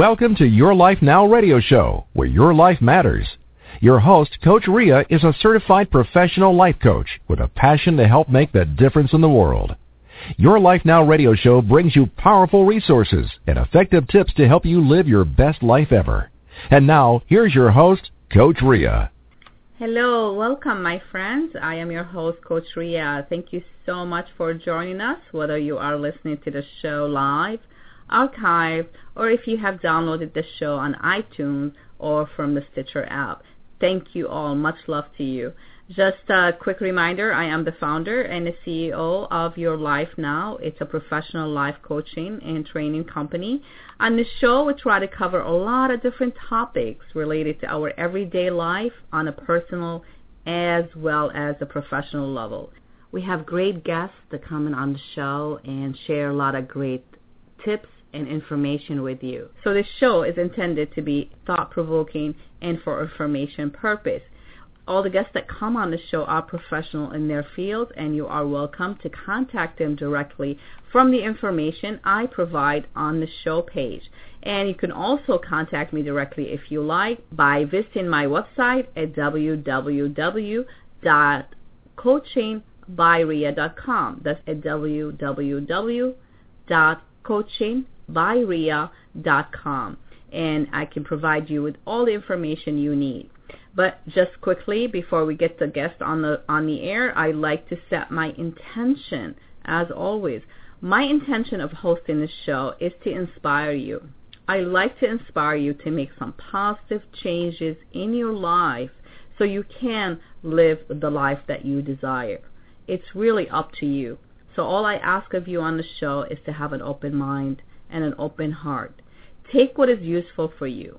Welcome to Your Life Now radio show, where your life matters. Your host, Coach Rea, is a certified professional life coach with a passion to help make the difference in the world. Your Life Now radio show brings you powerful resources and effective tips to help you live your best life ever. And now, here's your host, Coach Rea. Hello, welcome my friends. I am your host, Coach Rea. Thank you so much for joining us, whether you are listening to the show live archived, or if you have downloaded the show on iTunes or from the Stitcher app. Thank you all. Much love to you. Just a quick reminder, I am the founder and the CEO of Your Life Now. It's a professional life coaching and training company. On this show, we try to cover a lot of different topics related to our everyday life on a personal as well as a professional level. We have great guests that come in on the show and share a lot of great tips and information with you. So this show is intended to be thought-provoking and for information purpose. All the guests that come on the show are professional in their fields and you are welcome to contact them directly from the information I provide on the show page. And you can also contact me directly if you like by visiting my website at www.coachingbyrea.com. That's at www.coaching byrea.com and I can provide you with all the information you need. But just quickly before we get the guest on the on the air, I like to set my intention as always. My intention of hosting this show is to inspire you. I like to inspire you to make some positive changes in your life so you can live the life that you desire. It's really up to you. So all I ask of you on the show is to have an open mind and an open heart. Take what is useful for you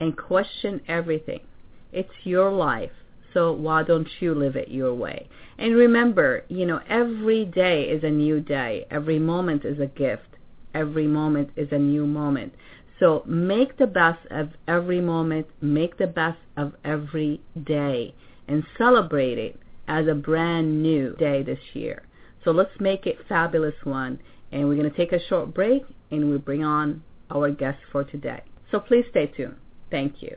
and question everything. It's your life, so why don't you live it your way? And remember, you know, every day is a new day. Every moment is a gift. Every moment is a new moment. So make the best of every moment. Make the best of every day and celebrate it as a brand new day this year. So let's make it fabulous one and we're going to take a short break and we bring on our guest for today. So please stay tuned. Thank you.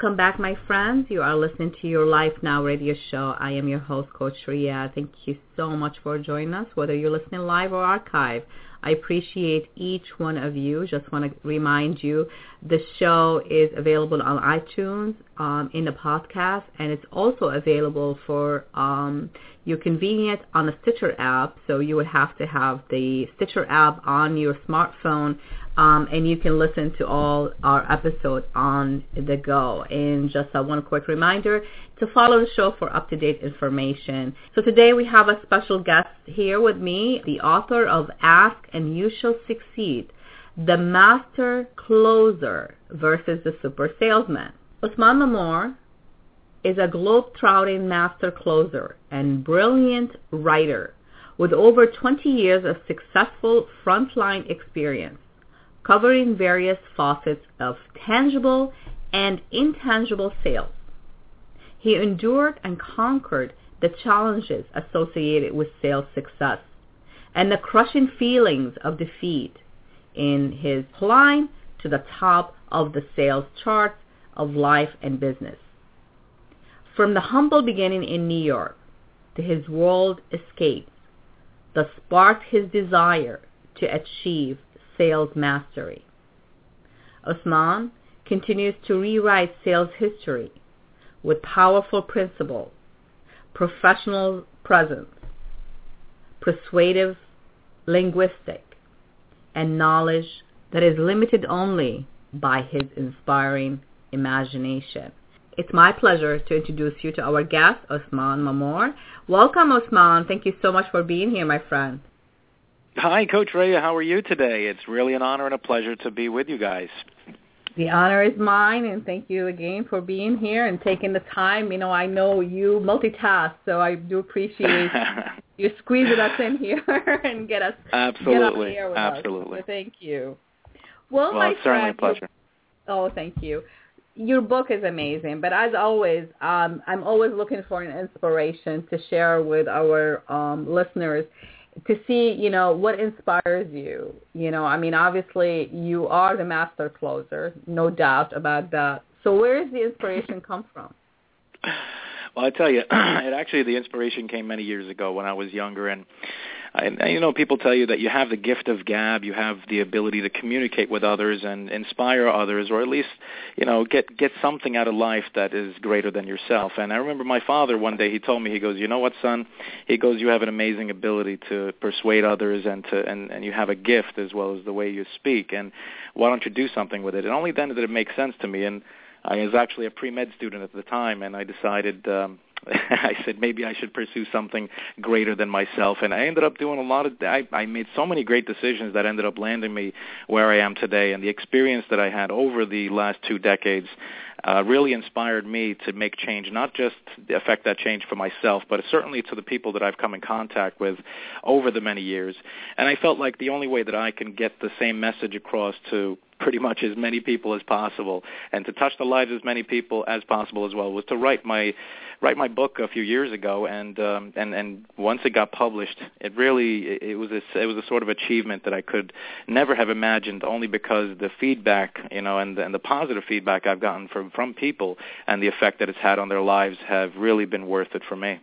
Welcome back, my friends. You are listening to your Life Now radio show. I am your host, Coach Rea. Thank you so much for joining us, whether you're listening live or archive. I appreciate each one of you. Just want to remind you, the show is available on iTunes um, in the podcast, and it's also available for um, your convenience on the Stitcher app. So you would have to have the Stitcher app on your smartphone um, and you can listen to all our episodes on the go. And just uh, one quick reminder to follow the show for up-to-date information. So today we have a special guest here with me, the author of Ask and You Shall Succeed, The Master Closer versus the Super Salesman. Osman Mamoor is a globe-trotting master closer and brilliant writer with over 20 years of successful frontline experience covering various facets of tangible and intangible sales. He endured and conquered the challenges associated with sales success and the crushing feelings of defeat in his climb to the top of the sales charts of life and business. From the humble beginning in New York to his world escapes that sparked his desire to achieve sales mastery. Osman continues to rewrite sales history with powerful principles, professional presence, persuasive linguistic, and knowledge that is limited only by his inspiring imagination. It's my pleasure to introduce you to our guest, Osman Mamoor. Welcome, Osman. Thank you so much for being here, my friend. Hi, Coach Rea. How are you today? It's really an honor and a pleasure to be with you guys. The honor is mine, and thank you again for being here and taking the time. You know, I know you multitask, so I do appreciate you squeezing us in here and get us absolutely, get absolutely. Us. So thank you. Well, well my it's friend, certainly a pleasure. Oh, thank you. Your book is amazing, but as always, um, I'm always looking for an inspiration to share with our um, listeners to see, you know, what inspires you. You know, I mean, obviously you are the master closer, no doubt about that. So where does the inspiration come from? Well, I tell you, it actually the inspiration came many years ago when I was younger, and and, you know, people tell you that you have the gift of gab, you have the ability to communicate with others and inspire others, or at least, you know, get get something out of life that is greater than yourself. And I remember my father one day he told me, he goes, you know what, son? He goes, you have an amazing ability to persuade others, and to and and you have a gift as well as the way you speak. And why don't you do something with it? And only then did it make sense to me. And I was actually a pre med student at the time, and I decided. um I said maybe I should pursue something greater than myself, and I ended up doing a lot of. I, I made so many great decisions that ended up landing me where I am today, and the experience that I had over the last two decades uh, really inspired me to make change, not just affect that change for myself, but certainly to the people that I've come in contact with over the many years. And I felt like the only way that I can get the same message across to pretty much as many people as possible. And to touch the lives of as many people as possible as well was to write my write my book a few years ago and um and and once it got published it really it was a it was a sort of achievement that I could never have imagined only because the feedback you know and and the positive feedback I've gotten from from people and the effect that it's had on their lives have really been worth it for me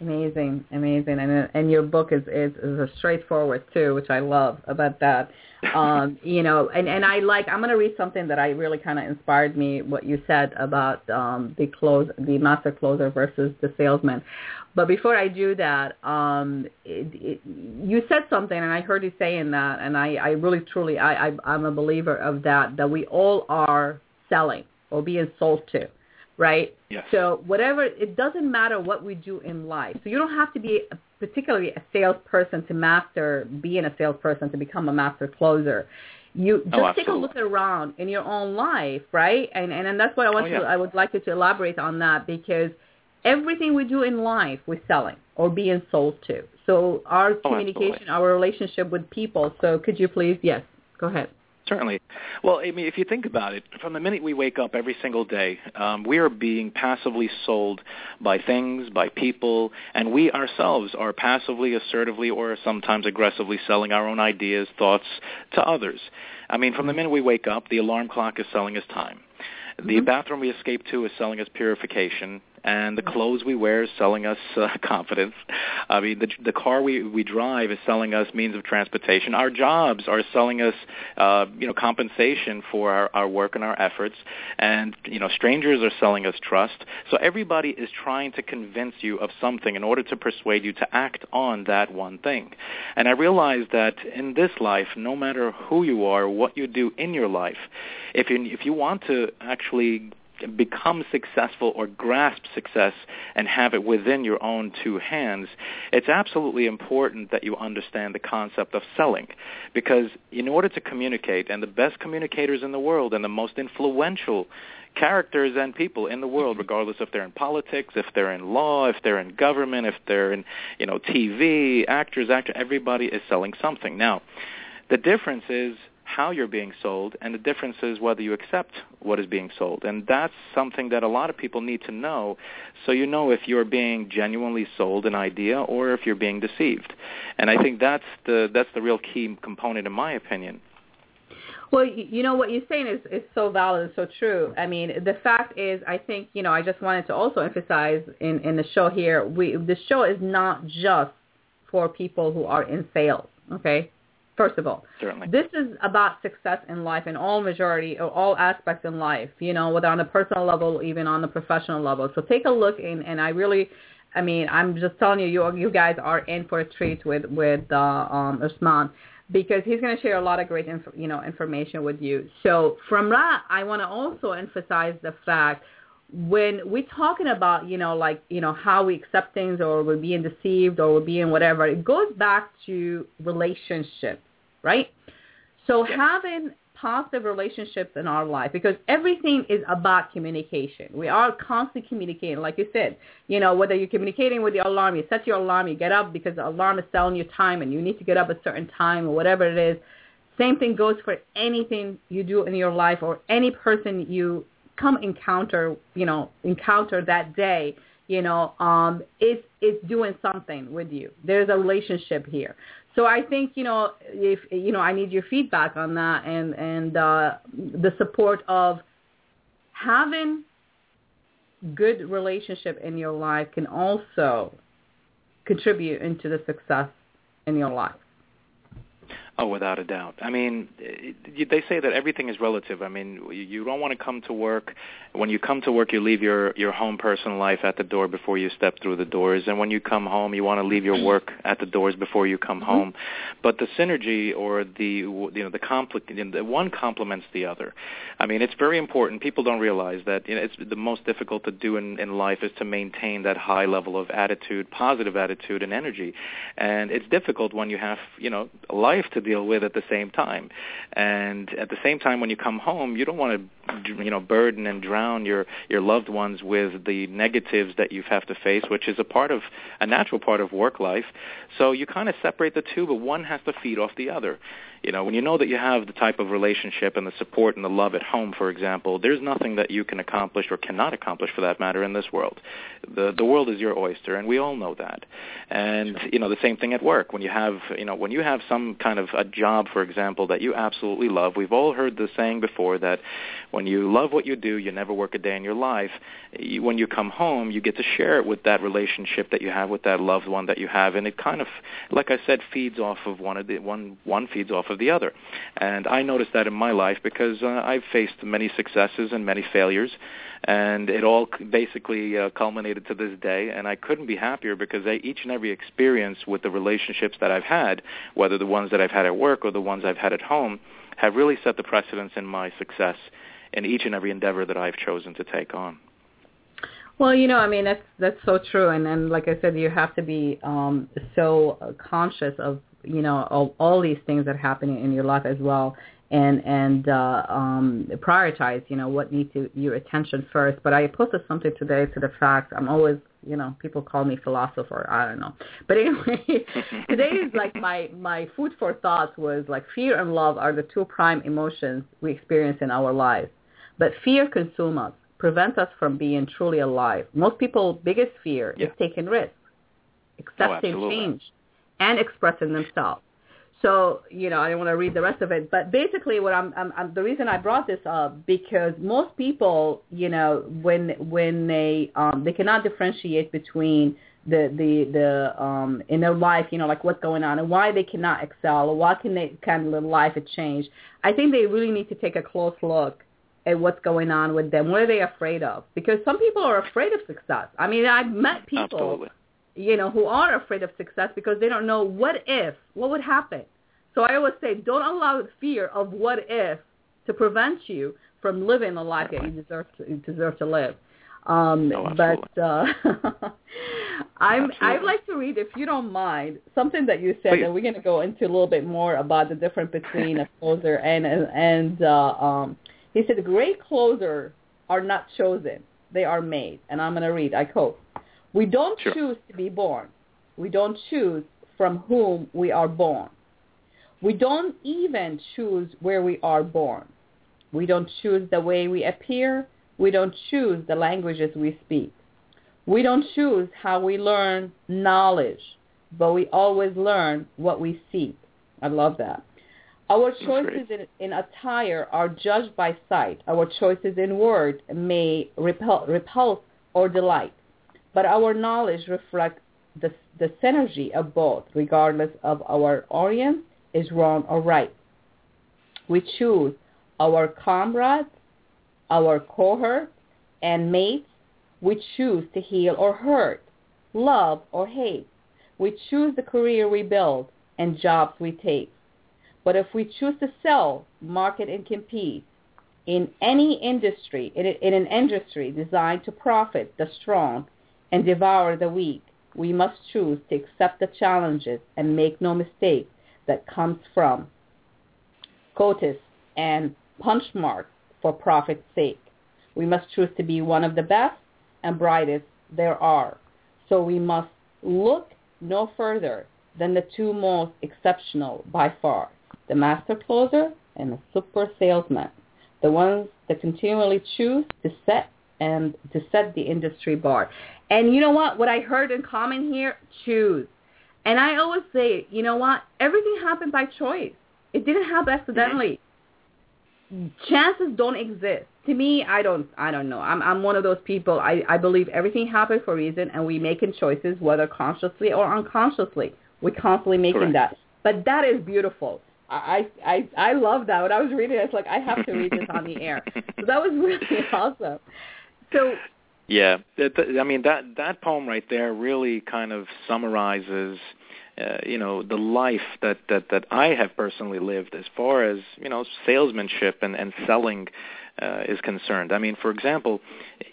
amazing amazing. And and your book is is, is straightforward too which I love about that. Um, you know, and and I like I'm to read something that I really kind of inspired me what you said about um, the close the master closer versus the salesman. But before I do that, um, it, it, you said something, and I heard you saying that, and I, I really truly I, I I'm a believer of that that we all are selling or being sold to right? Yes. So whatever, it doesn't matter what we do in life. So you don't have to be particularly a salesperson to master being a salesperson to become a master closer. You oh, just oh, take a look around in your own life, right? And and, and that's what I want oh, yeah. to I would like you to elaborate on that because everything we do in life we're selling or being sold to. So our oh, communication, absolutely. our relationship with people. So could you please yes, go ahead. Certainly. Well, I mean, if you think about it, from the minute we wake up every single day, um, we are being passively sold by things, by people, and we ourselves are passively, assertively, or sometimes aggressively selling our own ideas, thoughts to others. I mean, from the minute we wake up, the alarm clock is selling us time. The Mm-hmm. bathroom we escape to is selling us purification, and the clothes we wear is selling us uh, confidence. I mean, the the car we we drive is selling us means of transportation. Our jobs are selling us, uh, you know, compensation for our, our work and our efforts. And you know, strangers are selling us trust. So everybody is trying to convince you of something in order to persuade you to act on that one thing. And I realize that in this life, no matter who you are, what you do in your life, if you if you want to actually become successful or grasp success and have it within your own two hands, it's absolutely important that you understand the concept of selling. Because in order to communicate, and the best communicators in the world and the most influential characters and people in the world, regardless if they're in politics, if they're in law, if they're in government, if they're in, you know, TV, actors, actor, everybody is selling something. Now, the difference is how you're being sold, and the difference is whether you accept what is being sold. And that's something that a lot of people need to know so you know if you're being genuinely sold an idea or if you're being deceived. And I think that's the that's the real key component in my opinion. Well, you know what you're saying is is so valid and so true. I mean, the fact is, I think you know, I just wanted to also emphasize in in the show here, we the show is not just for people who are in sales. Okay, first of all. Certainly. This is about success in life in all majority or all aspects in life, you know, whether on a personal level, or even on the professional level. So take a look in, and I really I mean, I'm just telling you, you you guys are in for a treat with with uh, um, Osman because he's going to share a lot of great, inf- you know, information with you. So from that, I want to also emphasize the fact when we're talking about, you know, like, you know, how we accept things or we're being deceived or we're being whatever, it goes back to relationships, right? So yeah. having positive relationships in our life because everything is about communication. We are constantly communicating, like you said. You know, whether you're communicating with the alarm, you set your alarm, you get up because the alarm is telling you time and you need to get up a certain time or whatever it is. Same thing goes for anything you do in your life or any person you come encounter, you know, encounter that day you know, um, it's it's doing something with you. There's a relationship here. So I think you know if you know I need your feedback on that and and uh, the support of having good relationship in your life can also contribute into the success in your life. Oh, without a doubt. I mean, they say that everything is relative. I mean, you don't want to come to work. When you come to work, you leave your your home personal life at the door before you step through the doors. And when you come home, you want to leave your work at the doors before you come mm-hmm. home. But the synergy or the you know the conflict, the one complements the other. I mean, it's very important. People don't realize that you know, it's the most difficult to do in in life is to maintain that high level of attitude, positive attitude, and energy. And it's difficult when you have you know life to deal with at the same time. And at the same time, when you come home, you don't want to, you know, burden and drown your your loved ones with the negatives that you have to face, which is a part of a natural part of work life. So you kind of separate the two, but one has to feed off the other. You know, when you know that you have the type of relationship and the support and the love at home, for example, there's nothing that you can accomplish or cannot accomplish for that matter in this world. The the world is your oyster, and we all know that. And you know, the same thing at work. When you have you know when you have some kind of a job, for example, that you absolutely love, we've all heard the saying before that when you love what you do, you never work a day in your life. You, when you come home, you get to share it with that relationship that you have with that loved one that you have, and it kind of, like I said, feeds off of one of the one one feeds off of of the other. And I noticed that in my life because uh, I've faced many successes and many failures, and it all basically uh, culminated to this day. And I couldn't be happier because I, each and every experience with the relationships that I've had, whether the ones that I've had at work or the ones I've had at home, have really set the precedence in my success in each and every endeavor that I've chosen to take on. Well, you know, I mean that's that's so true, and and like I said, you have to be um, so conscious of you know all, all these things that are happening in your life as well and and uh, um, prioritize you know what needs to, your attention first. But I posted something today to the fact I'm always you know people call me philosopher I don't know. But anyway, today is like my my food for thought was like fear and love are the two prime emotions we experience in our lives. But fear consumes us, prevents us from being truly alive. Most people's biggest fear yeah. is taking risks, accepting oh, change, and expressing themselves. So, you know, I don't want to read the rest of it, but basically what I'm, I'm, I'm the reason I brought this up because most people, you know, when when they um they cannot differentiate between the the the um in their life, you know, like what's going on and why they cannot excel or why can they can live life change. I think they really need to take a close look at what's going on with them. What are they afraid of? Because some people are afraid of success. I mean, I've met people Absolutely you know, who are afraid of success because they don't know what if, what would happen. So I always say, don't allow the fear of what if to prevent you from living the life that you deserve to, you deserve to live. Um, but uh, I'm, I'd like to read, if you don't mind, something that you said, Please. and we're going to go into a little bit more about the difference between a closer and and uh, um, he said, great closers are not chosen; they are made. And I'm going to read. I quote. We don't sure. choose to be born. We don't choose from whom we are born. We don't even choose where we are born. We don't choose the way we appear. We don't choose the languages we speak. We don't choose how we learn knowledge, but we always learn what we seek. I love that. Our choices in, in, attire are judged by sight. Our choices in word may repel, repulse or delight but our knowledge reflects the, the synergy of both, regardless of our audience is wrong or right. We choose our comrades, our cohorts, and mates. We choose to heal or hurt. love or hate. We choose the career we build and jobs we take. But if we choose to sell, market, and compete in any industry, in, in an industry designed to profit the strong and devour the weak, we must choose to accept the challenges and make no mistake that comes from COTIS and punch punchmark for profit's sake. We must choose to be one of the best and brightest there are. So we must look no further than the two most exceptional by far, the master closer and the super salesman, the ones that continually choose to set and to set the industry bar. And you know what? What I heard in common here, choose. And I always say, you know what? Everything happened by choice. It didn't happen mm-hmm. accidentally. Chances don't exist. To me, I don't. I don't know. I'm. I'm one of those people. I. I believe everything happens for a reason, and we're making choices, whether consciously or unconsciously. We're constantly making Correct. that. But that is beautiful. I, I I love that. When I was reading it, it's like I have to read this on the air. So that was really awesome. So Yeah, I mean that that poem right there really kind of summarizes, uh, you know, the life that that that I have personally lived as far as you know salesmanship and and selling uh, is concerned. I mean, for example,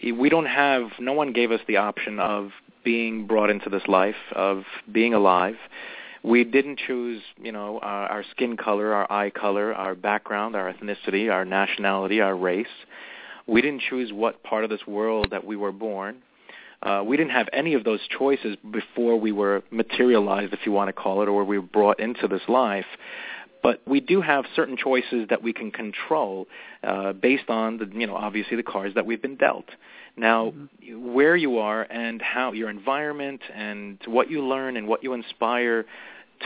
we don't have no one gave us the option of being brought into this life of being alive. We didn't choose, you know, our, our skin color, our eye color, our background, our ethnicity, our nationality, our race. We didn't choose what part of this world that we were born. Uh, we didn't have any of those choices before we were materialized, if you want to call it, or we were brought into this life. But we do have certain choices that we can control uh, based on the, you know, obviously the cards that we've been dealt. Now, where you are and how your environment and what you learn and what you inspire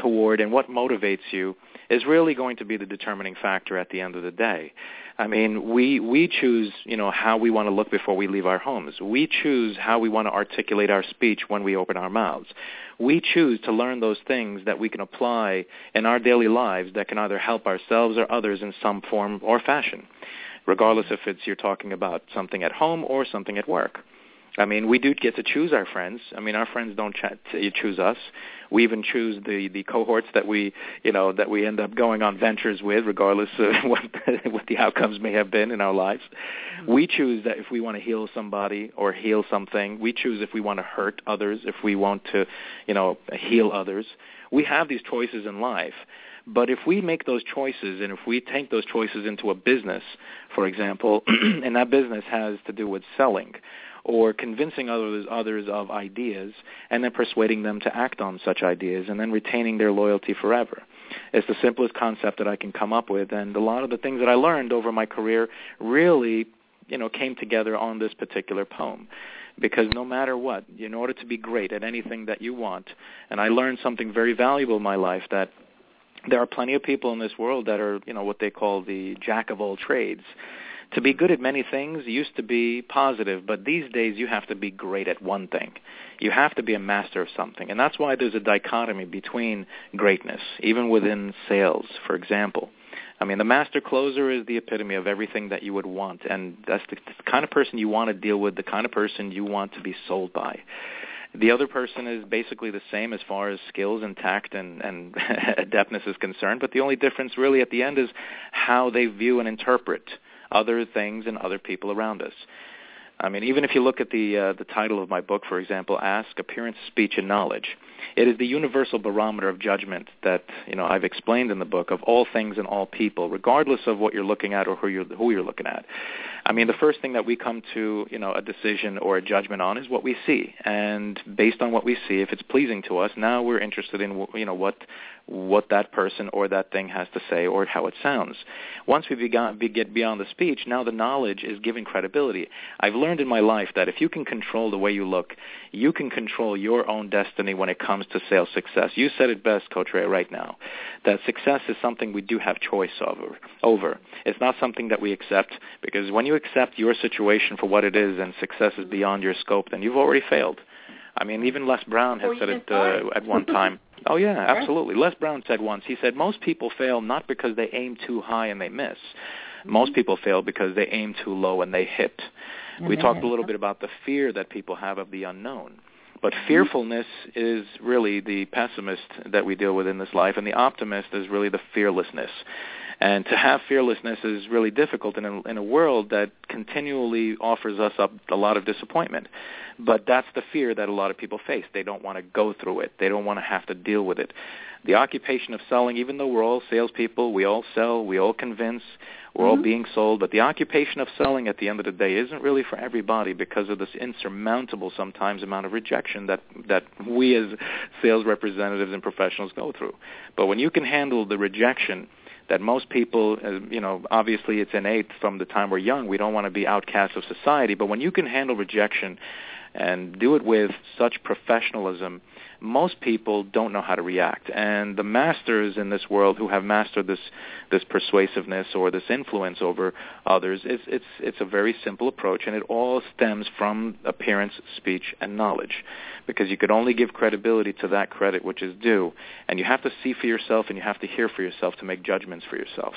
toward and what motivates you is really going to be the determining factor at the end of the day. I mean, we we choose, you know, how we want to look before we leave our homes. We choose how we want to articulate our speech when we open our mouths. We choose to learn those things that we can apply in our daily lives that can either help ourselves or others in some form or fashion, regardless if it's you're talking about something at home or something at work. I mean, we do get to choose our friends. I mean, our friends don't ch- choose us. We even choose the the cohorts that we, you know, that we end up going on ventures with, regardless of what what the outcomes may have been in our lives. Mm-hmm. We choose that if we want to heal somebody or heal something. We choose if we want to hurt others, if we want to, you know, heal others. We have these choices in life. But if we make those choices and if we take those choices into a business, for example, and that business has to do with selling, or convincing others others of ideas and then persuading them to act on such ideas and then retaining their loyalty forever. It's the simplest concept that I can come up with and a lot of the things that I learned over my career really, you know, came together on this particular poem. Because no matter what, in order to be great at anything that you want, and I learned something very valuable in my life that there are plenty of people in this world that are, you know, what they call the jack of all trades to be good at many things used to be positive, but these days you have to be great at one thing. You have to be a master of something. And that's why there's a dichotomy between greatness, even within sales, for example. I mean, the master closer is the epitome of everything that you would want, and that's the, kind of person you want to deal with, the kind of person you want to be sold by. The other person is basically the same as far as skills and tact and, and adeptness is concerned, but the only difference really at the end is how they view and interpret other things and other people around us. I mean, even if you look at the uh, the title of my book, for example, "Ask Appearance, Speech, and Knowledge," it is the universal barometer of judgment that you know I've explained in the book of all things and all people, regardless of what you're looking at or who you're who you're looking at. I mean, the first thing that we come to you know a decision or a judgment on is what we see, and based on what we see, if it's pleasing to us, now we're interested in you know what what that person or that thing has to say or how it sounds. Once we begun, we get beyond the speech, now the knowledge is giving credibility. I've learned in my life that if you can control the way you look, you can control your own destiny when it comes to sales success. You said it best, Coach Ray, right now, that success is something we do have choice over. Over. It's not something that we accept because when you accept your situation for what it is and success is beyond your scope, then you've already failed. I mean, even Les Brown had Or said it uh, at one time. Oh yeah, absolutely. Les Brown said once. He said most people fail not because they aim too high and they miss. Most people fail because they aim too low and they hit. And we they talked hit, a little bit about the fear that people have of the unknown. But mm-hmm. fearfulness is really the pessimist that we deal with in this life, and the optimist is really the fearlessness. And to have fearlessness is really difficult in a, in a world that continually offers us up a lot of disappointment. But that's the fear that a lot of people face. They don't want to go through it. They don't want to have to deal with it. The occupation of selling, even though we're all salespeople, we all sell, we all convince, we're Mm-hmm. all being sold, but the occupation of selling at the end of the day isn't really for everybody because of this insurmountable sometimes amount of rejection that that we as sales representatives and professionals go through. But when you can handle the rejection that most people, uh, you know, obviously it's innate from the time we're young. We don't want to be outcasts of society, but when you can handle rejection and do it with such professionalism, most people don't know how to react. And the masters in this world who have mastered this this persuasiveness or this influence over others, it's it's it's a very simple approach, and it all stems from appearance, speech, and knowledge, because you could only give credibility to that credit which is due, and you have to see for yourself and you have to hear for yourself to make judgments for yourself.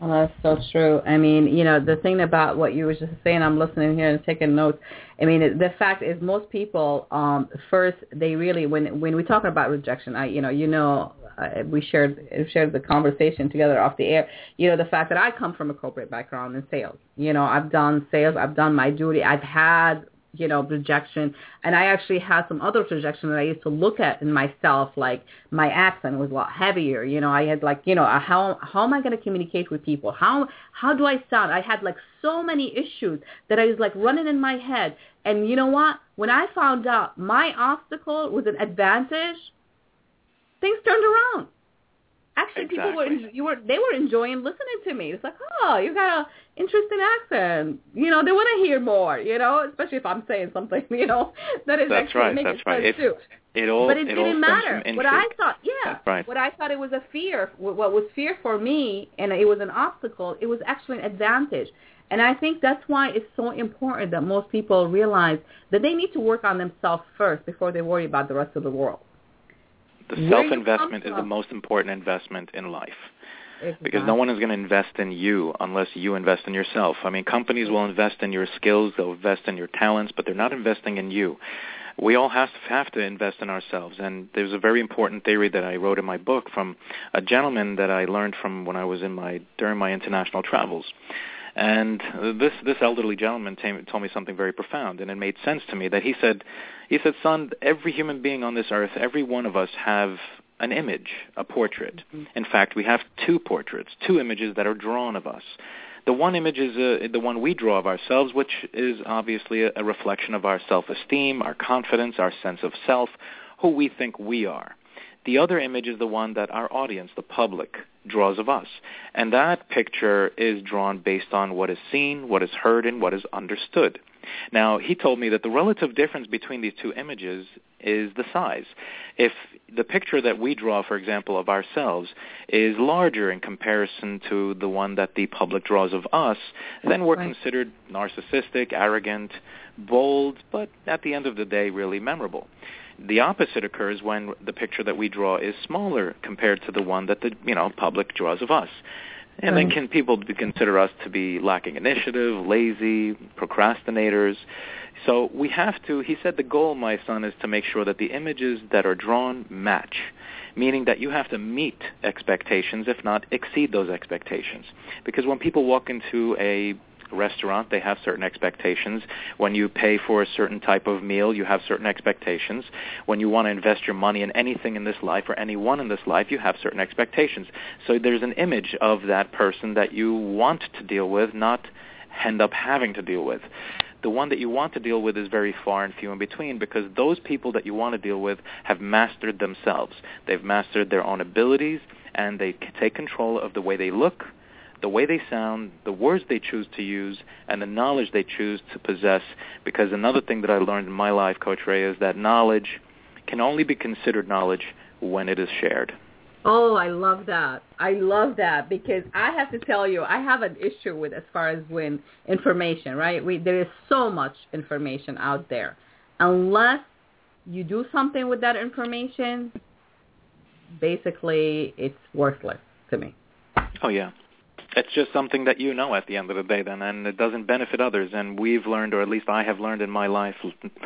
Well, that's so true. I mean, you know, the thing about what you were just saying, I'm listening here and taking notes. I mean, the fact is, most people, um, first, they really, when when we talk about rejection, I, you know, you know, uh, we shared shared the conversation together off the air. You know, the fact that I come from a corporate background in sales. You know, I've done sales, I've done my duty, I've had you know, rejection. And I actually had some other rejection that I used to look at in myself, like my accent was a lot heavier. You know, I had like, you know, how how am I going to communicate with people? How how do I sound? I had like so many issues that I was like running in my head. And you know what? When I found out my obstacle was an advantage, things turned around. Actually, people were Exactly. you were they were enjoying listening to me. It's like, oh, you got a interesting accent. You know, they want to hear more. You know, especially if I'm saying something, you know, that is That's actually right, making that's right. sense It- too. It all But it, it didn't matter. What I thought, yeah, right. what I thought it was a fear, what was fear for me, and it was an obstacle. It was actually an advantage. And I think that's why it's so important that most people realize that they need to work on themselves first before they worry about the rest of the world. The self-investment is the most important investment in life. Because no one is going to invest in you unless you invest in yourself. I mean, companies will invest in your skills, they'll invest in your talents, but they're not investing in you. We all have to, have to invest in ourselves, and there's a very important theory that I wrote in my book from a gentleman that I learned from when I was in my during my international travels. And this this elderly gentleman tam- told me something very profound, and it made sense to me. That he said, he said, "Son, every human being on this earth, every one of us have an image, a portrait. In fact, we have two portraits, two images that are drawn of us. The one image is uh, the one we draw of ourselves, which is obviously a, a reflection of our self-esteem, our confidence, our sense of self, who we think we are. The other image is the one that our audience, the public, draws of us. And that picture is drawn based on what is seen, what is heard, and what is understood. Now, he told me that the relative difference between these two images is the size. If the picture that we draw, for example, of ourselves is larger in comparison to the one that the public draws of us, then we're Right. considered narcissistic, arrogant, bold, but at the end of the day, really memorable. The opposite occurs when the picture that we draw is smaller compared to the one that the you know public draws of us. And then can people consider us to be lacking initiative, lazy, procrastinators? So we have to, he said the goal, my son, is to make sure that the images that are drawn match, meaning that you have to meet expectations, if not exceed those expectations. Because when people walk into a restaurant, they have certain expectations. When you pay for a certain type of meal, you have certain expectations. When you want to invest your money in anything in this life or anyone in this life, you have certain expectations. So there's an image of that person that you want to deal with, not end up having to deal with. The one that you want to deal with is very far and few in between because those people that you want to deal with have mastered themselves. They've mastered their own abilities and they take control of the way they look, the way they sound, the words they choose to use, and the knowledge they choose to possess. Because another thing that I learned in my life, Coach Ray, is that knowledge can only be considered knowledge when it is shared. Oh, I love that. I love that because I have to tell you, I have an issue with as far as when information, right? We there is so much information out there. Unless you do something with that information, basically it's worthless to me. Oh yeah, it's just something that you know at the end of the day then and it doesn't benefit others. And we've learned or at least I have learned in my life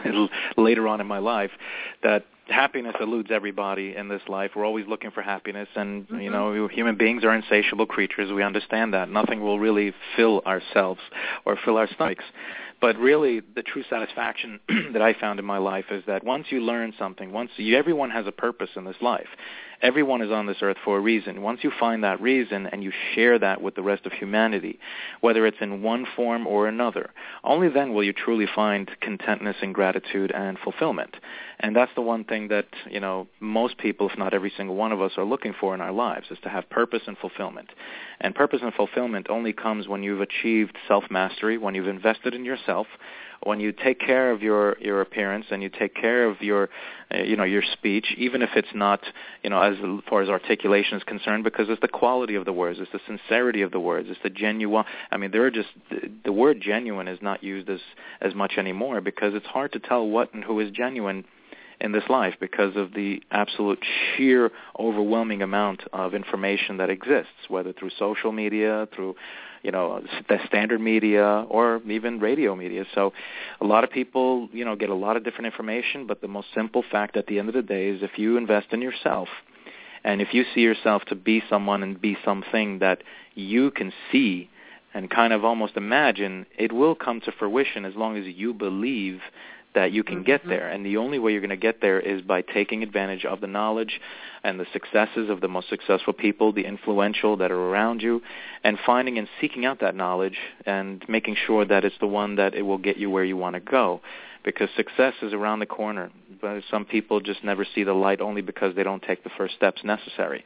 later on in my life that happiness eludes everybody in this life. We're always looking for happiness and mm-hmm. you know human beings are insatiable creatures. We understand that. Nothing will really fill ourselves or fill our stomachs. But really the true satisfaction that I found in my life is that once you learn something once you, everyone has a purpose in this life Everyone is on this earth for a reason. Once you find that reason and you share that with the rest of humanity, whether it's in one form or another, only then will you truly find contentness and gratitude and fulfillment. And that's the one thing that, you know, most people, if not every single one of us, are looking for in our lives, is to have purpose and fulfillment. And purpose and fulfillment only comes when you've achieved self-mastery, when you've invested in yourself, when you take care of your your appearance and you take care of your uh, you know your speech even if it's not you know as far as articulation is concerned because it's the quality of the words it's the sincerity of the words it's the genuine i mean there are just the, the word genuine is not used as as much anymore because it's hard to tell what and who is genuine in this life because of the absolute sheer overwhelming amount of information that exists whether through social media through you know the standard media or even radio media. So a lot of people you know get a lot of different information but the most simple fact at the end of the day is if you invest in yourself and if you see yourself to be someone and be something that you can see and kind of almost imagine it will come to fruition as long as you believe that you can mm-hmm. get there. And the only way you're going to get there is by taking advantage of the knowledge and the successes of the most successful people, the influential that are around you, and finding and seeking out that knowledge and making sure that it's the one that it will get you where you want to go. Because success is around the corner. But some people just never see the light only because they don't take the first steps necessary.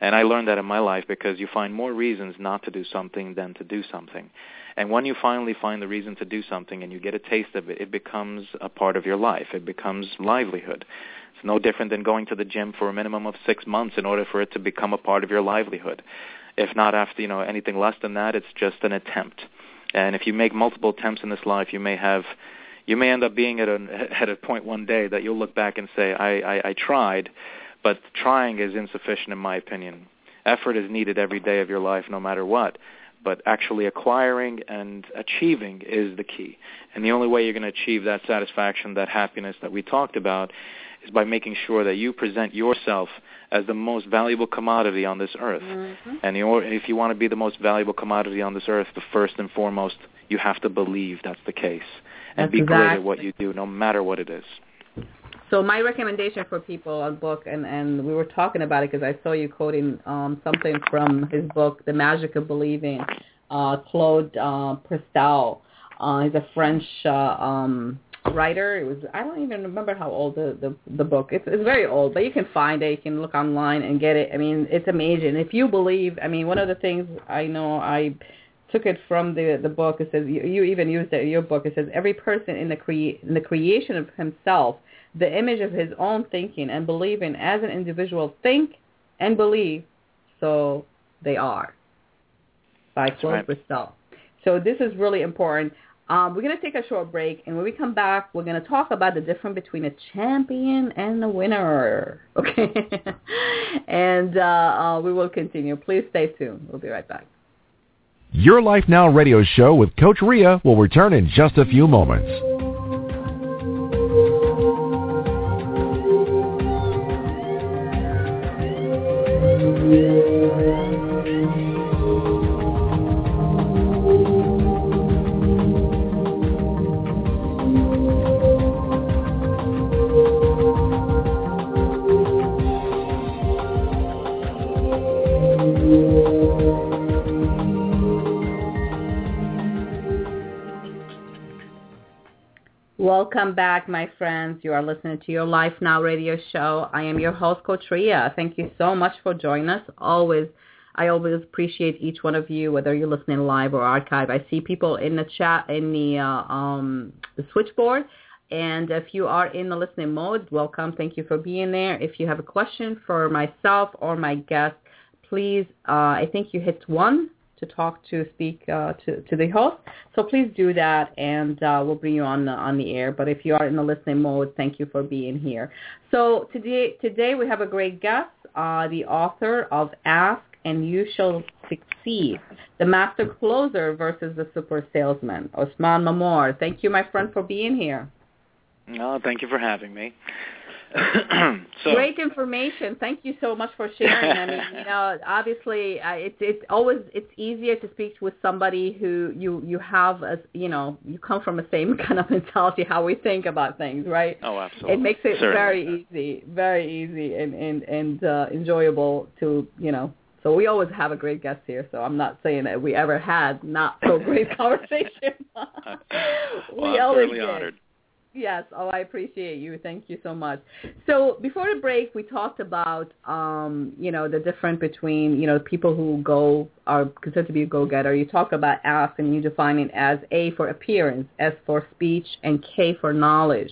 And I learned that in my life because you find more reasons not to do something than to do something. And when you finally find the reason to do something and you get a taste of it, it becomes a part of your life. It becomes livelihood. It's no different than going to the gym for a minimum of six months in order for it to become a part of your livelihood. If not after, you know, anything less than that, it's just an attempt. And if you make multiple attempts in this life, you may have, you may end up being at a at a point one day that you'll look back and say, I, I, I tried, but trying is insufficient in my opinion. Effort is needed every day of your life, no matter what but actually acquiring and achieving is the key. And the only way you're going to achieve that satisfaction, that happiness that we talked about, is by making sure that you present yourself as the most valuable commodity on this earth. Mm-hmm. And if you want to be the most valuable commodity on this earth, the first and foremost, you have to believe that's the case and that's be exactly. great at what you do, no matter what it is. So my recommendation for people on book, and and we were talking about it because I saw you quoting um, something from his book, The Magic of Believing. Uh, Claude uh, Bristol. Uh, he's a French uh, um, writer. It was I don't even remember how old the the, the book. It's it's very old, but you can find it. You can look online and get it. I mean, it's amazing. If you believe, I mean, one of the things I know I took it from the the book. It says you, you even used it in your book. It says every person in the cre- in the creation of himself the image of his own thinking and believing as an individual think and believe, so they are. By Claude right. So this is really important. Um, we're going to take a short break, and when we come back, we're going to talk about the difference between a champion and a winner. Okay? and uh, uh, we will continue. Please stay tuned. We'll be right back. Your Life Now radio show with Coach Rea will return in just a few moments. Welcome back, my friends. You are listening to your Life Now radio show. I am your host, Coach Rea. Thank you so much for joining us. Always, I always appreciate each one of you, whether you're listening live or archive. I see people in the chat, in the, uh, um, the switchboard. And if you are in the listening mode, welcome. Thank you for being there. If you have a question for myself or my guest, please, uh, I think you hit one to talk to speak uh, to to the host. So please do that, and uh, we'll bring you on the, on the air. But if you are in the listening mode, thank you for being here. So today today we have a great guest, uh, the author of Ask and You Shall succeed. The master closer versus the super salesman. Osman Mamoor, thank you, my friend, for being here. No, thank you for having me. so, Great information. Thank you so much for sharing. I mean, you know, obviously, uh, it's it's always it's easier to speak with somebody who you you have as you know you come from the same kind of mentality how we think about things, right? Oh, absolutely. It makes it Certainly. very easy, very easy and and and uh, enjoyable to you know. So we always have a great guest here. So I'm not saying that we ever had not so great conversation. well, we I'm always certainly did. honored. Yes. Oh, I appreciate you. Thank you so much. So before the break, we talked about, um, you know, the difference between, you know, people who go are considered to be a go-getter. You talk about S and you define it as A for appearance, S for speech, and K for knowledge.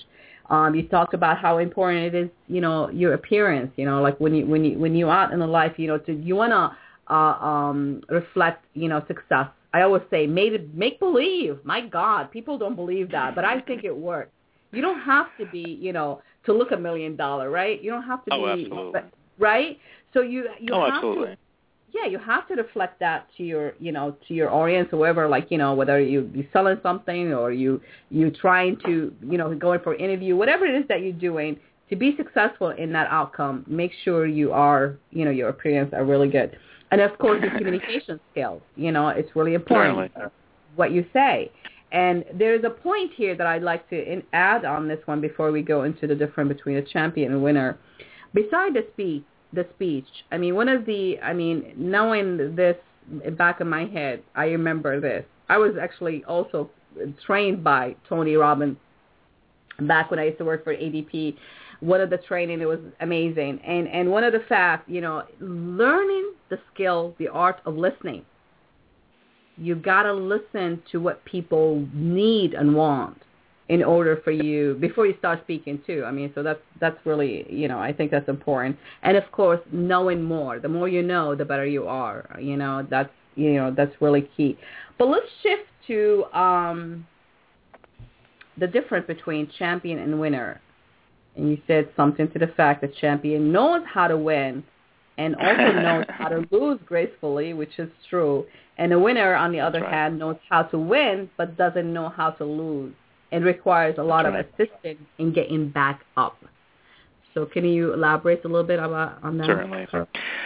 Um, you talked about how important it is, you know, your appearance. You know, like when you when you when you out in the life, you know, to you want to uh, um, reflect, you know, success. I always say, make make believe. My God, people don't believe that, but I think it works. You don't have to be, you know, to look a million dollar, right? You don't have to Oh, be, absolutely. right? So you you Oh, have absolutely. to, yeah, you have to reflect that to your, you know, to your audience, whoever, like, you know, whether you you selling something or you you trying to, you know, going for an interview, whatever it is that you're doing, to be successful in that outcome, make sure you are, you know, your appearance are really good, and of course your communication skills. You know, it's really important Certainly. what you say. And there's a point here that I'd like to in, add on this one before we go into the difference between a champion and winner. Beside the speech, the speech, I mean, one of the, I mean, knowing this back in my head, I remember this. I was actually also trained by Tony Robbins back when I used to work for ADP. One of the training, it was amazing. And, and one of the facts, you know, learning the skill, the art of listening you got to listen to what people need and want in order for you before you start speaking too. I mean, so that's that's really, you know, I think that's important. And of course, knowing more. The more you know, the better you are. You know, that's you know, that's really key. But let's shift to um the difference between champion and winner. And you said something to the fact that champion knows how to win and also knows how to lose gracefully, which is true. And a winner, on the other right. hand, knows how to win but doesn't know how to lose. and requires a lot of assistance in getting back up. So can you elaborate a little bit about on that? Certainly.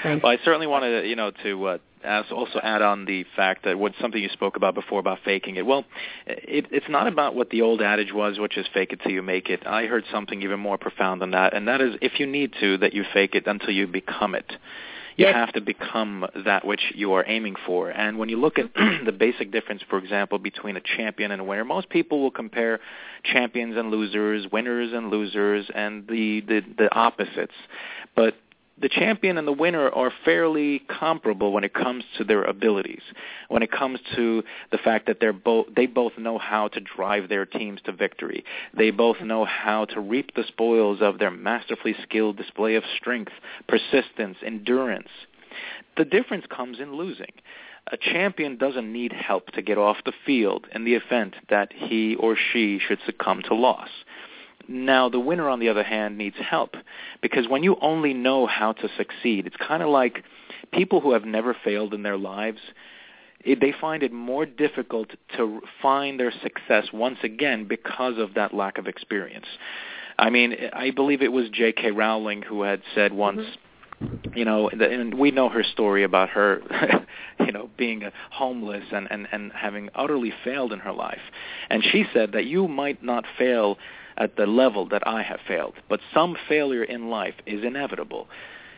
Thanks. Well, I certainly want to, you know, to uh, also add on the fact that what something you spoke about before about faking it. Well, it, it's not about what the old adage was, which is fake it till you make it. I heard something even more profound than that, and that is if you need to, that you fake it until you become it. You Yes. have to become that which you are aiming for. And when you look at the basic difference, for example, between a champion and a winner, most people will compare champions and losers, winners and losers, and the, the, the opposites. But the champion and the winner are fairly comparable when it comes to their abilities. When it comes to the fact that they're they both know how to drive their teams to victory. They both know how to reap the spoils of their masterfully skilled display of strength, persistence, endurance. The difference comes in losing. A champion doesn't need help to get off the field in the event that he or she should succumb to loss. Now, the winner, on the other hand, needs help because when you only know how to succeed, it's kind of like people who have never failed in their lives. It, they find it more difficult to find their success once again because of that lack of experience. I mean, I believe it was J.K. Rowling who had said mm-hmm. once, you know, and we know her story about her, you know, being homeless and, and, and having utterly failed in her life. And she said that you might not fail at the level that I have failed, but some failure in life is inevitable,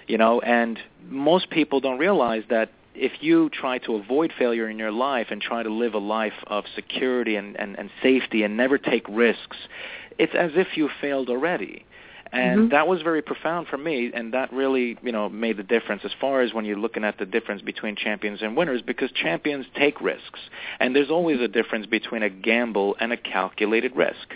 you know, and most people don't realize that if you try to avoid failure in your life and try to live a life of security and, and, and safety and never take risks, it's as if you failed already. And Mhm. that was very profound for me, and that really, you know, made the difference as far as when you're looking at the difference between champions and winners, because champions take risks, and there's always a difference between a gamble and a calculated risk.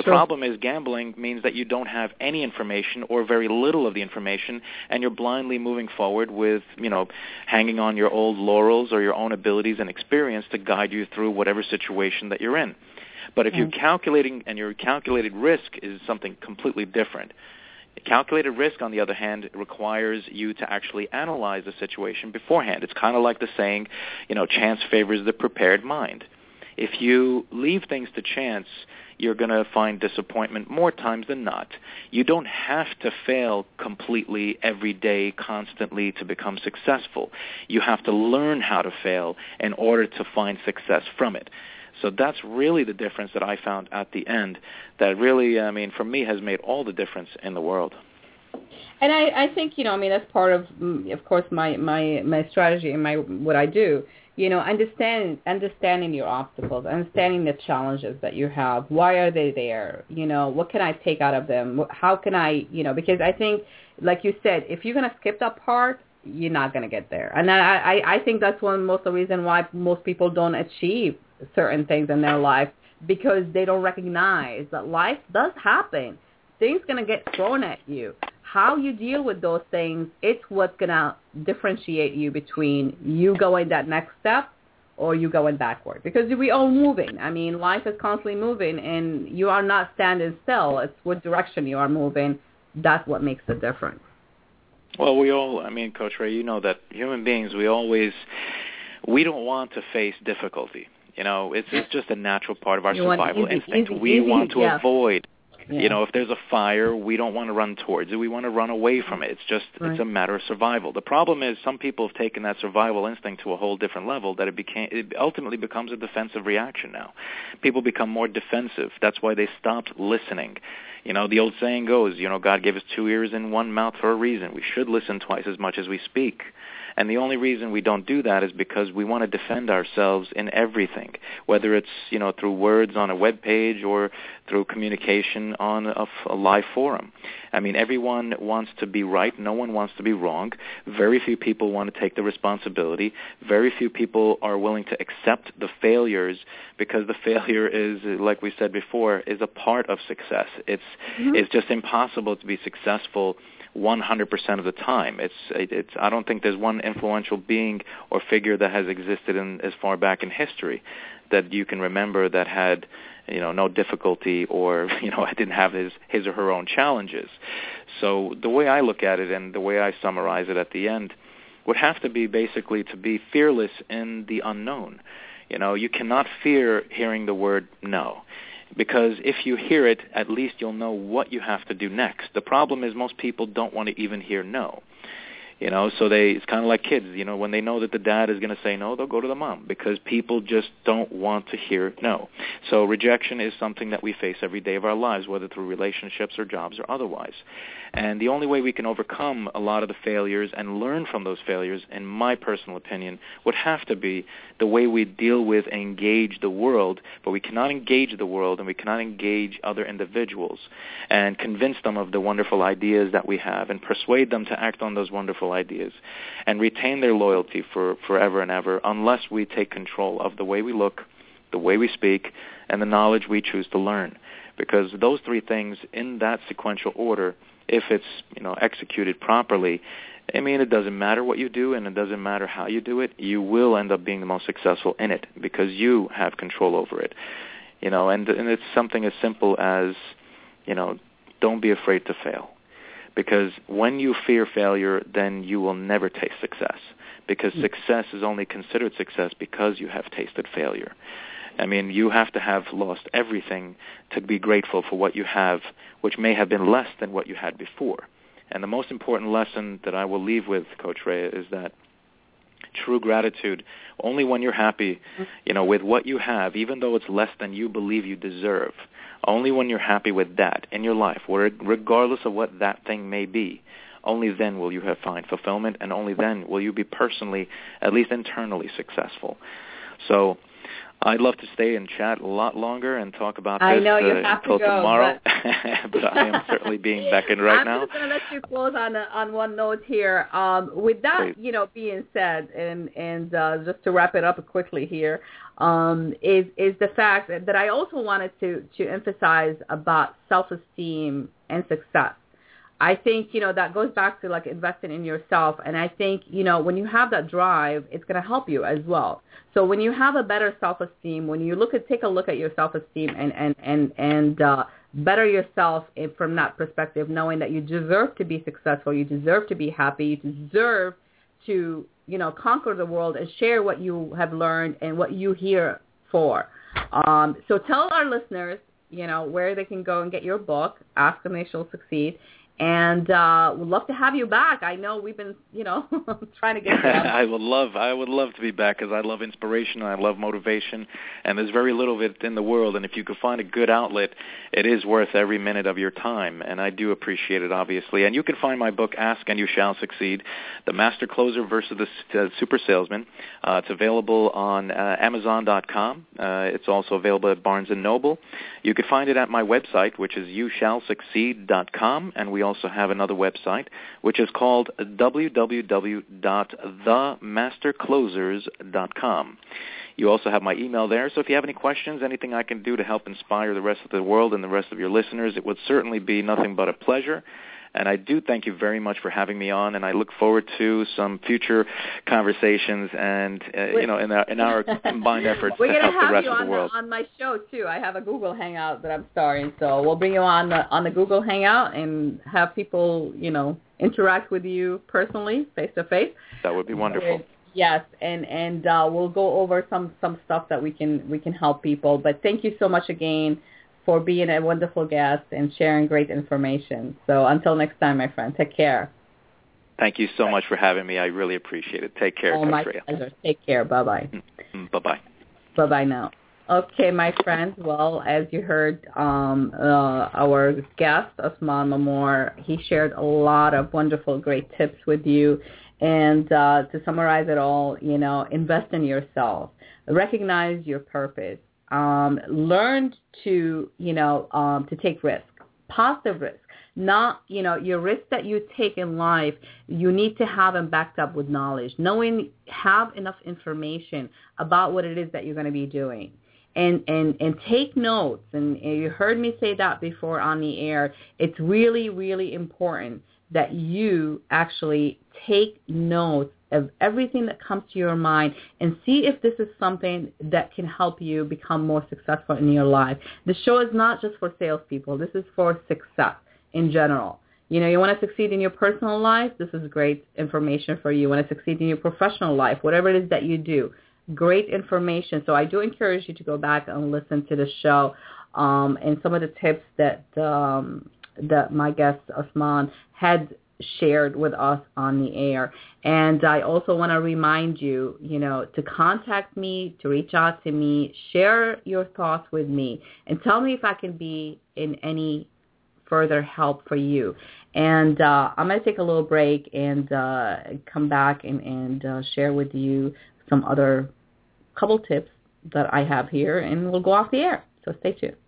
The Sure. problem is gambling means that you don't have any information or very little of the information, and you're blindly moving forward with, you know, hanging on your old laurels or your own abilities and experience to guide you through whatever situation that you're in. But if you're mm. calculating and your calculated risk is something completely different. Calculated risk, on the other hand, requires you to actually analyze the situation beforehand. It's kind of like the saying, you know, chance favors the prepared mind. If you leave things to chance, you're going to find disappointment more times than not. You don't have to fail completely every day, constantly to become successful. You have to learn how to fail in order to find success from it. So that's really the difference that I found at the end that really, I mean, for me has made all the difference in the world. And I, I think, you know, I mean, that's part of, mm, of course, my, my, my strategy and my, what I do, you know, understand, understanding your obstacles, understanding the challenges that you have. Why are they there? You know, what can I take out of them? How can I, you know, because I think, like you said, if you're going to skip that part, you're not going to get there. And I, I, I think that's one most of the reason why most people don't achieve certain things in their life because they don't recognize that life does happen. Things going to get thrown at you. How you deal with those things, it's what's going to differentiate you between you going that next step or you going backward. Because we are moving. I mean, life is constantly moving and you are not standing still. It's what direction you are moving. That's what makes the difference. Well, we all, I mean, Coach Rea, you know that human beings, we always, we don't want to face difficulty. You know, it's it's just a natural part of our You survival want easy, instinct. easy, we easy, want to yeah. avoid. Yeah. You know, if there's a fire, we don't want to run towards it. We want to run away from it. It's just Right. it's a matter of survival. The problem is some people have taken that survival instinct to a whole different level that it became it ultimately becomes a defensive reaction now. People become more defensive. That's why they stopped listening. You know, the old saying goes, you know, God gave us two ears and one mouth for a reason. We should listen twice as much as we speak. And the only reason we don't do that is because we want to defend ourselves in everything, whether it's you know through words on a web page or through communication on a, a live forum. I mean, everyone wants to be right. No one wants to be wrong. Very few people want to take the responsibility. Very few people are willing to accept the failures because the failure is, like we said before, is a part of success. It's mm-hmm. it's just impossible to be successful 100% of the time. It's it's I don't think there's one influential being or figure that has existed in as far back in history that you can remember that had you know no difficulty or you know I didn't have his his or her own challenges. So the way I look at it and the way I summarize it at the end would have to be basically to be fearless in the unknown. You know, you cannot fear hearing the word no because if you hear it, at least you'll know what you have to do next. The problem is most people don't want to even hear no. You know, so they it's kind of like kids, you know, when they know that the dad is going to say no, they'll go to the mom because people just don't want to hear no. So rejection is something that we face every day of our lives, whether through relationships or jobs or otherwise. And the only way we can overcome a lot of the failures and learn from those failures, in my personal opinion, would have to be the way we deal with and engage the world, but we cannot engage the world and we cannot engage other individuals and convince them of the wonderful ideas that we have and persuade them to act on those wonderful ideas and retain their loyalty for forever and ever unless we take control of the way we look, the way we speak, and the knowledge we choose to learn. Because those three things in that sequential order, if it's you know executed properly, I mean, it doesn't matter what you do and it doesn't matter how you do it. You will end up being the most successful in it because you have control over it. You know, and and it's something as simple as, you know, don't be afraid to fail. Because when you fear failure, then you will never taste success. Because hmm. success is only considered success because you have tasted failure. I mean, you have to have lost everything to be grateful for what you have, which may have been less than what you had before. And the most important lesson that I will leave with Coach Rea is that true gratitude only when you're happy, you know, with what you have, even though it's less than you believe you deserve. Only when you're happy with that in your life, where regardless of what that thing may be, only then will you have find fulfillment, and only then will you be personally, at least internally, successful. So I'd love to stay and chat a lot longer and talk about I this know you uh, have to until go, tomorrow, but I am certainly being beckoned right now. I'm just going to let you close on a, on one note here. Um, with that, Please. you know, being said, and and uh, just to wrap it up quickly here, um, is is the fact that, that I also wanted to to emphasize about self-esteem and success. I think, you know, that goes back to like investing in yourself. And I think, you know, when you have that drive, it's going to help you as well. So when you have a better self-esteem, when you look at, take a look at your self-esteem and, and, and, and, uh, better yourself from that perspective, knowing that you deserve to be successful, you deserve to be happy, you deserve to, you know, conquer the world and share what you have learned and what you here for. Um, so tell our listeners, you know, where they can go and get your book, Ask and They Shall Succeed, and uh, would love to have you back. I know we've been, you know, trying to get. I would love, I would love to be back because I love inspiration and I love motivation, and there's very little of it in the world. And if you could find a good outlet, it is worth every minute of your time, and I do appreciate it, obviously. And you can find my book, Ask and You Shall Succeed: The Master Closer versus the uh, Super Salesman. Uh, it's available on uh, Amazon.com. Uh, it's also available at Barnes and Noble. You can find it at my website, which is YouShallSucceed.com, and we also have another website, which is called www.themasterclosers.com. You also have my email there, so if you have any questions, anything I can do to help inspire the rest of the world and the rest of your listeners, it would certainly be nothing but a pleasure. And I do thank you very much for having me on, and I look forward to some future conversations and uh, you know in our in our combined efforts We're going to help have the rest you of on the world. on my show too. I have a Google Hangout that I'm starting, so we'll bring you on the on the Google Hangout and have people you know interact with you personally, face to face. That would be wonderful. Yes, and and uh, we'll go over some some stuff that we can we can help people. But thank you so much again for being a wonderful guest and sharing great information. So until next time, my friend, take care. Thank you so much for having me. I really appreciate it. Take care, Oh, my pleasure. Take care. Bye bye. Mm, Bye-bye. Bye bye now. Okay, my friends. Well, as you heard, um, uh, our guest Osman Mamoor, he shared a lot of wonderful, great tips with you. And uh, to summarize it all, you know, invest in yourself, recognize your purpose, um, learn to, you know, um, to take risk, positive risk. Not, you know, your risk that you take in life, you need to have them backed up with knowledge, knowing, have enough information about what it is that you're going to be doing. And and and take notes. And you heard me say that before on the air. It's really really important that you actually take notes of everything that comes to your mind and see if this is something that can help you become more successful in your life. The show is not just for salespeople. This is for success in general. You know, you want to succeed in your personal life, this is great information for you. You want to succeed in your professional life, whatever it is that you do, great information. So I do encourage you to go back and listen to the show um, and some of the tips that um, that my guest Osman had shared with us on the air. And I also want to remind you, you know, to contact me, to reach out to me, share your thoughts with me, and tell me if I can be in any further help for you. And uh, I'm going to take a little break and uh, come back and, and uh, share with you some other couple tips that I have here, and we'll go off the air. So stay tuned.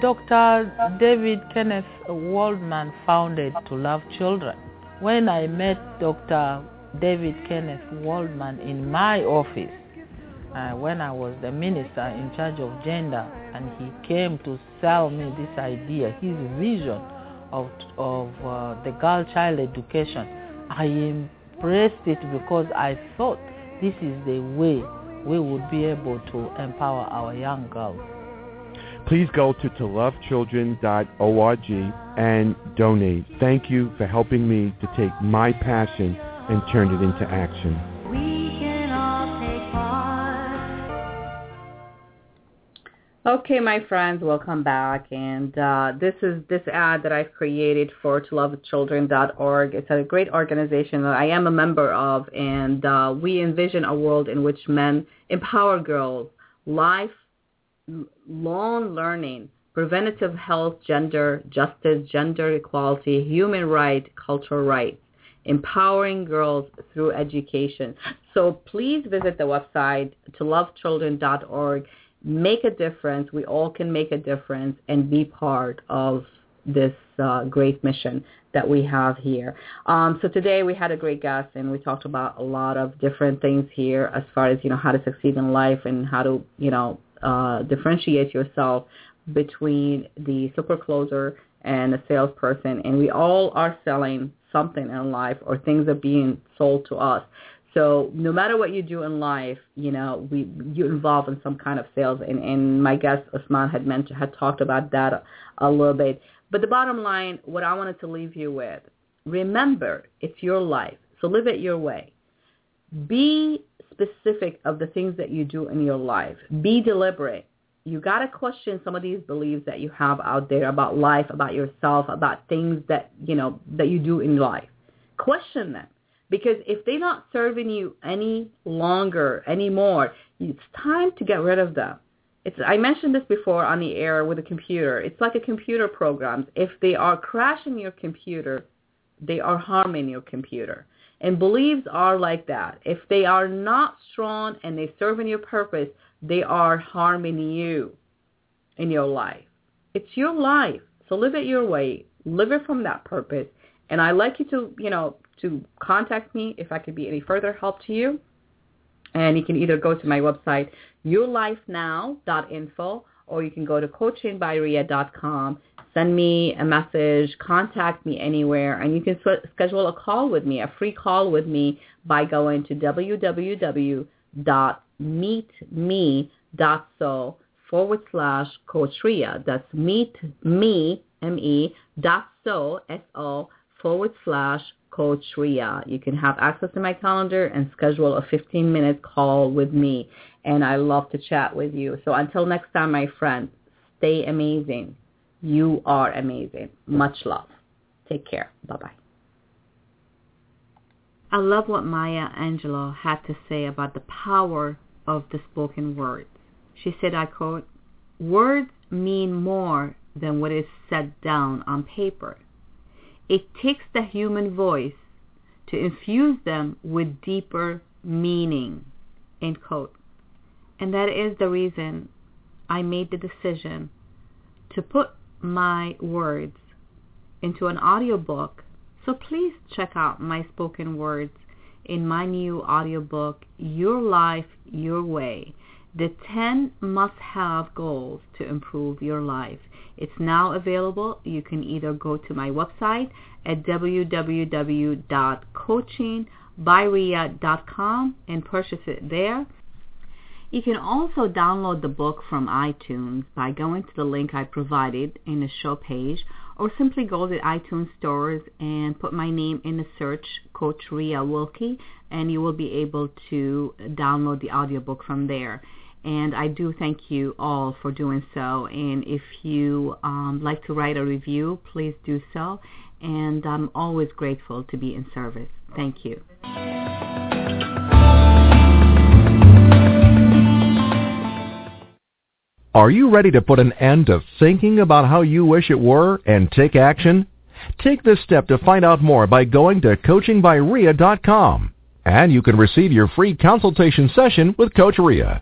Dr. David Kenneth Waldman founded To Love Children. When I met Dr. David Kenneth Waldman in my office, uh, when I was the minister in charge of gender, and he came to sell me this idea, his vision of, of uh, the girl-child education, I embraced it because I thought this is the way we would be able to empower our young girls. Please go to tolovechildren.org and donate. Thank you for helping me to take my passion and turn it into action. We can all take part. Okay, my friends, welcome back. And uh, this is this ad that I've created for tolovechildren.org. It's a great organization that I am a member of, and uh, we envision a world in which men empower girls, life long learning, preventative health, gender justice, gender equality, human rights, cultural rights, empowering girls through education. So please visit the website tolovechildren.org. Make a difference. We all can make a difference and be part of this uh, great mission that we have here. Um, so today we had a great guest and we talked about a lot of different things here as far as, you know, how to succeed in life and how to, you know, uh, differentiate yourself between the super closer and the salesperson. And we all are selling something in life or things are being sold to us. So no matter what you do in life, you know, we you involve in some kind of sales, and, and my guest Osman had mentioned had talked about that a, a little bit. But the bottom line, what I wanted to leave you with, remember, it's your life, so live it your way. Be specific of the things that you do in your life. Be deliberate. You got to question some of these beliefs that you have out there about life, about yourself, about things that, you know, that you do in life. Question them. Because if they're not serving you any longer, anymore, it's time to get rid of them. It's, I mentioned this before on the air with a computer. It's like a computer program. If they are crashing your computer, they are harming your computer. And beliefs are like that. If they are not strong and they serve in your purpose, they are harming you in your life. It's your life. So live it your way. Live it from that purpose. And I'd like you to, you know, to contact me if I could be any further help to you. And you can either go to my website, yourlifenow.info, or you can go to coachingbyrea.com, send me a message, contact me anywhere, and you can sw- schedule a call with me, a free call with me by going to www.meetme.so forward slash Coach Rea. That's meet me, dot so, S-O, forward slash Coach Rea. You can have access to my calendar and schedule a 15-minute call with me, and I love to chat with you. So until next time, my friend, stay amazing. You are amazing. Much love. Take care. Bye-bye. I love what Maya Angelou had to say about the power of the spoken words. She said, I quote, words mean more than what is set down on paper. It takes the human voice to infuse them with deeper meaning, end quote. And that is the reason I made the decision to put my words into an audiobook. So please check out my spoken words in my new audiobook, Your Life, Your Way. The 10 must-have goals to improve your life. It's now available. You can either go to my website at www.coachingbyrea.com and purchase it there. You can also download the book from iTunes by going to the link I provided in the show page or simply go to iTunes stores and put my name in the search, Coach Rea Wilkie, and you will be able to download the audiobook from there. And I do thank you all for doing so. And if you um, like to write a review, please do so. And I'm always grateful to be in service. Thank you. Are you ready to put an end to thinking about how you wish it were and take action? Take this step to find out more by going to coachingbyrea.com. And you can receive your free consultation session with Coach Rea.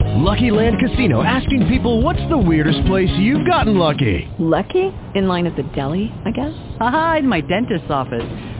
Lucky Land Casino asking people what's the weirdest place you've gotten lucky? Lucky? In line at the deli, I guess? Aha, in my dentist's office.